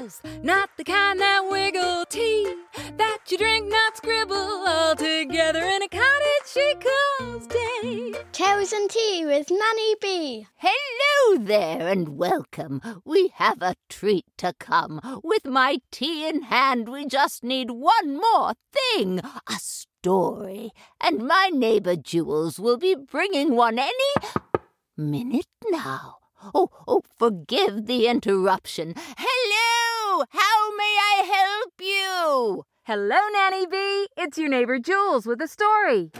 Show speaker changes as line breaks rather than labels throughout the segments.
fuzz, not the kind that wiggle tea that you drink, not scribble all together in a cottage she calls day.
Tales and Tea with Nanny B.
Hello there and welcome. We have a treat to come. With my tea in hand, we just need one more thing a story. And my neighbor Jules will be bringing one any minute now. Oh, oh, forgive the interruption. Hello! How may I help you?
Hello, Nanny B. It's your neighbor Jules with a story.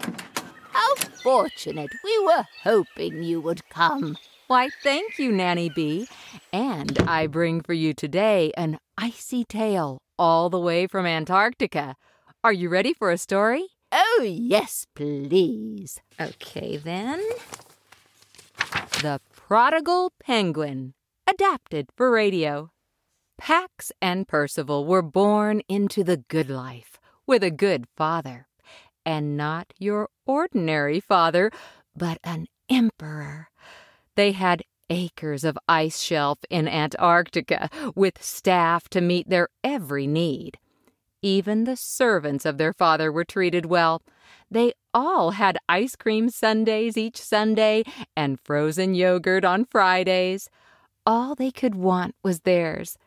How fortunate. We were hoping you would come.
Why, thank you, Nanny B. And I bring for you today an icy tale all the way from Antarctica. Are you ready for a story?
Oh, yes, please.
Okay, then. The Prodigal Penguin, adapted for radio. Pax and Percival were born into the good life with a good father, and not your ordinary father, but an emperor. They had acres of ice shelf in Antarctica with staff to meet their every need. Even the servants of their father were treated well. They all had ice cream sundaes each Sunday and frozen yogurt on Fridays. All they could want was theirs.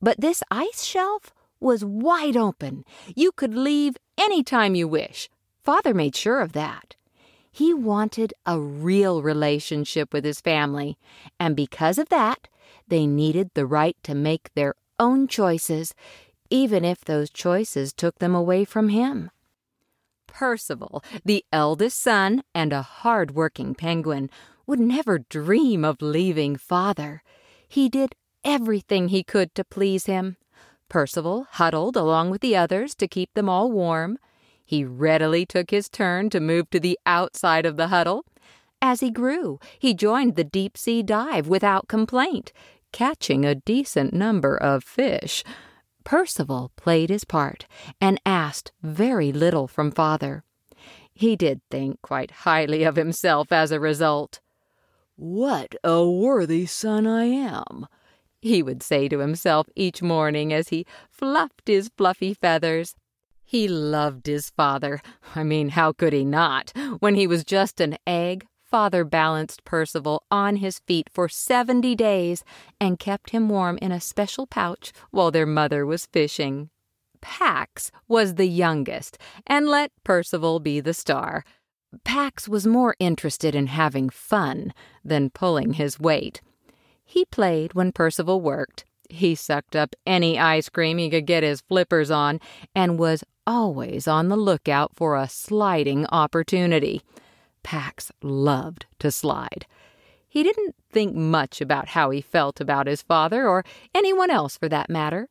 But this ice shelf was wide open. You could leave any time you wish. Father made sure of that. He wanted a real relationship with his family, and because of that, they needed the right to make their own choices, even if those choices took them away from him. Percival, the eldest son and a hard-working penguin, would never dream of leaving father. He did everything he could to please him. Percival huddled along with the others to keep them all warm. He readily took his turn to move to the outside of the huddle. As he grew, he joined the deep sea dive without complaint, catching a decent number of fish. Percival played his part and asked very little from father. He did think quite highly of himself as a result.
What a worthy son I am,
he would say to himself each morning as he fluffed his fluffy feathers. He loved his father. I mean, how could he not? When he was just an egg, father balanced Percival on his feet for seventy days and kept him warm in a special pouch while their mother was fishing. Pax was the youngest and let Percival be the star. Pax was more interested in having fun than pulling his weight. He played when Percival worked. He sucked up any ice cream he could get his flippers on and was always on the lookout for a sliding opportunity. Pax loved to slide. He didn't think much about how he felt about his father, or anyone else for that matter.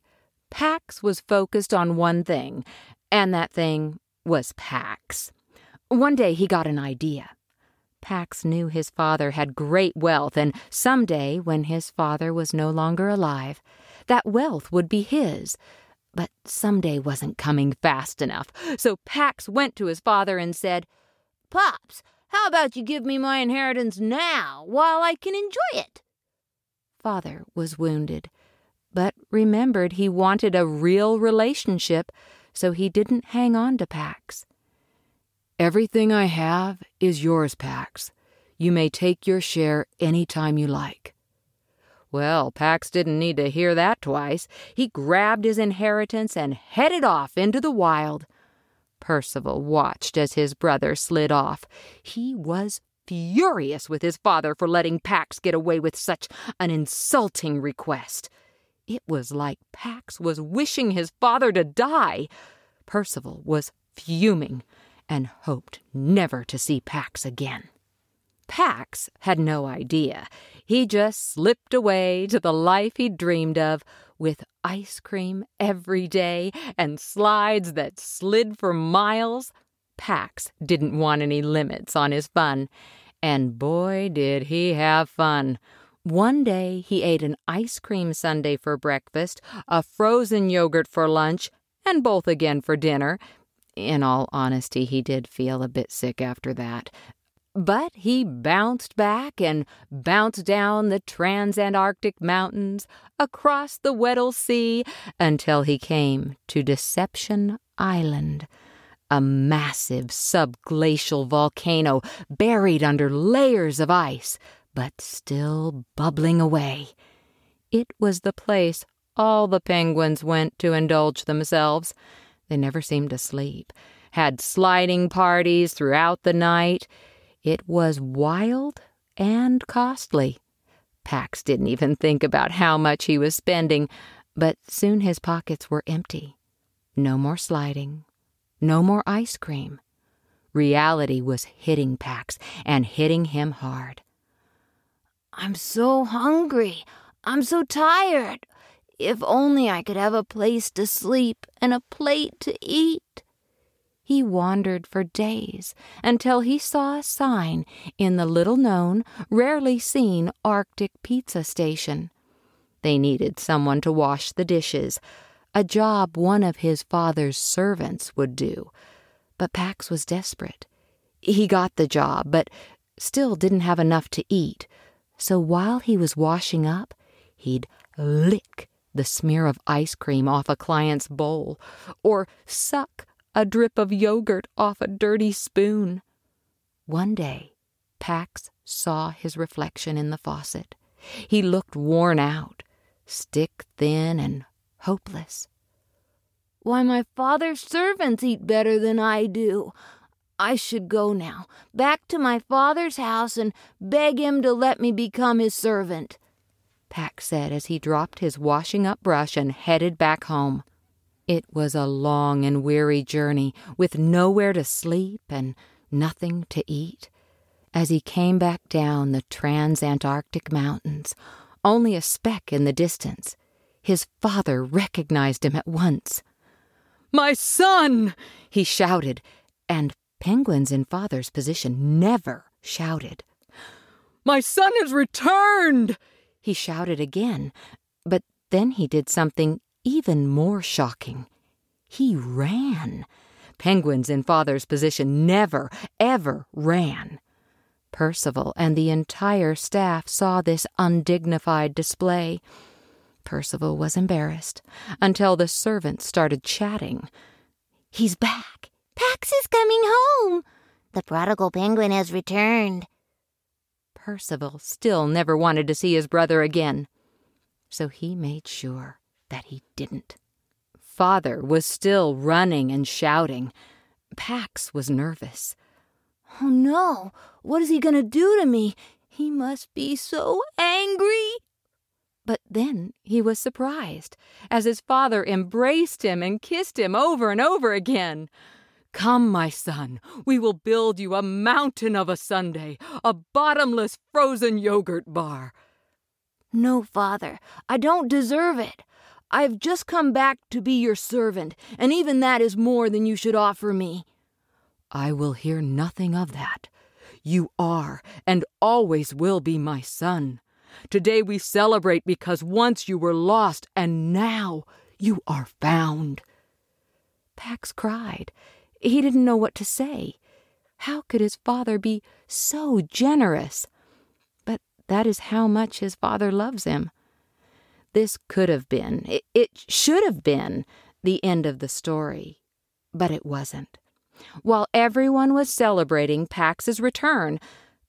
Pax was focused on one thing, and that thing was Pax. One day he got an idea. Pax knew his father had great wealth, and some day, when his father was no longer alive, that wealth would be his. But some day wasn't coming fast enough, so Pax went to his father and said, Pops, how about you give me my inheritance now while I can enjoy it? Father was wounded, but remembered he wanted a real relationship, so he didn't hang on to Pax.
Everything I have is yours, Pax. You may take your share any time you like.
Well, Pax didn't need to hear that twice. He grabbed his inheritance and headed off into the wild. Percival watched as his brother slid off. He was furious with his father for letting Pax get away with such an insulting request. It was like Pax was wishing his father to die. Percival was fuming and hoped never to see Pax again. Pax had no idea. He just slipped away to the life he dreamed of with ice cream every day and slides that slid for miles. Pax didn't want any limits on his fun, and boy, did he have fun. One day he ate an ice cream sundae for breakfast, a frozen yogurt for lunch, and both again for dinner. In all honesty, he did feel a bit sick after that. But he bounced back and bounced down the Transantarctic Mountains, across the Weddell Sea, until he came to Deception Island, a massive subglacial volcano buried under layers of ice, but still bubbling away. It was the place all the penguins went to indulge themselves. They never seemed to sleep, had sliding parties throughout the night. It was wild and costly. Pax didn't even think about how much he was spending, but soon his pockets were empty. No more sliding, no more ice cream. Reality was hitting Pax and hitting him hard.
I'm so hungry. I'm so tired. If only I could have a place to sleep and a plate to eat.
He wandered for days until he saw a sign in the little known, rarely seen Arctic pizza station. They needed someone to wash the dishes, a job one of his father's servants would do. But Pax was desperate. He got the job, but still didn't have enough to eat. So while he was washing up, he'd lick the smear of ice cream off a client's bowl, or suck a drip of yogurt off a dirty spoon. One day, Pax saw his reflection in the faucet. He looked worn out, stick thin, and hopeless.
Why, my father's servants eat better than I do. I should go now, back to my father's house, and beg him to let me become his servant.
Pax said as he dropped his washing up brush and headed back home. It was a long and weary journey, with nowhere to sleep and nothing to eat. As he came back down the Transantarctic Mountains, only a speck in the distance, his father recognized him at once. My son! he shouted, and penguins in father's position never shouted. My son has returned! He shouted again, but then he did something even more shocking. He ran. Penguins in father's position never, ever ran. Percival and the entire staff saw this undignified display. Percival was embarrassed until the servants started chatting.
He's back. Pax is coming home. The prodigal penguin has returned.
Percival still never wanted to see his brother again, so he made sure that he didn't. Father was still running and shouting. Pax was nervous.
Oh no, what is he going to do to me? He must be so angry.
But then he was surprised as his father embraced him and kissed him over and over again. Come, my son, we will build you a mountain of a sundae, a bottomless frozen yogurt bar.
No, father, I don't deserve it. I've just come back to be your servant, and even that is more than you should offer me.
I will hear nothing of that. You are and always will be my son. Today we celebrate because once you were lost and now you are found. Pax cried he didn't know what to say. How could his father be so generous? But that is how much his father loves him. This could have been, it, it should have been, the end of the story. But it wasn't. While everyone was celebrating Pax's return,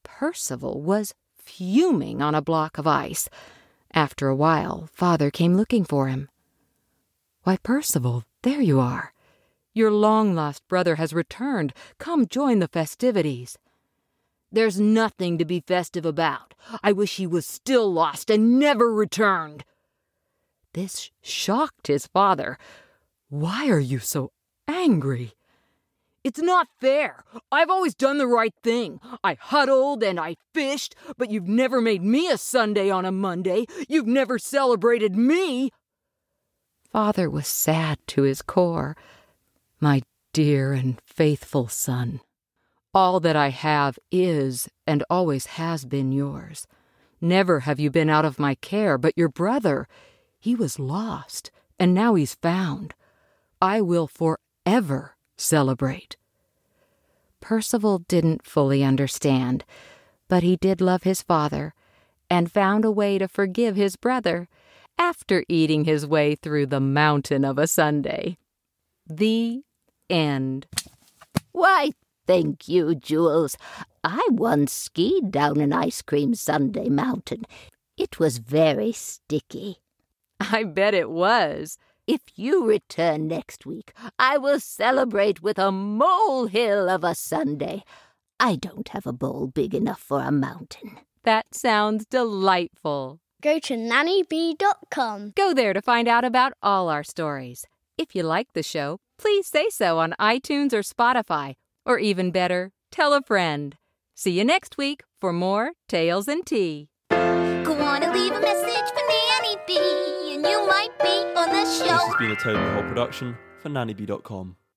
Percival was fuming on a block of ice. After a while, father came looking for him. Why, Percival, there you are. Your long lost brother has returned. Come join the festivities.
There's nothing to be festive about. I wish he was still lost and never returned.
This shocked his father. Why are you so angry?
It's not fair. I've always done the right thing. I huddled and I fished, but you've never made me a sundae on a Monday. You've never celebrated me.
Father was sad to his core my dear and faithful son. All that I have is and always has been yours. Never have you been out of my care, but your brother, he was lost, and now he's found. I will forever celebrate. Percival didn't fully understand, but he did love his father and found a way to forgive his brother after eating his way through the mountain of a sundae. The end.
Why, thank you, Jules. I once skied down an ice cream sundae mountain. It was very sticky.
I bet it was.
If you return next week, I will celebrate with a molehill of a sundae. I don't have a bowl big enough for a mountain.
That sounds delightful.
Go to nannybee.com.
Go there to find out about all our stories. If you like the show, please say so on iTunes or Spotify, or even better, tell a friend. See you next week for more Tales and Tea.
Go on and leave a message for Nanny Bee, and you might be on the
This has been a Toad in Hole production for nannybee.com.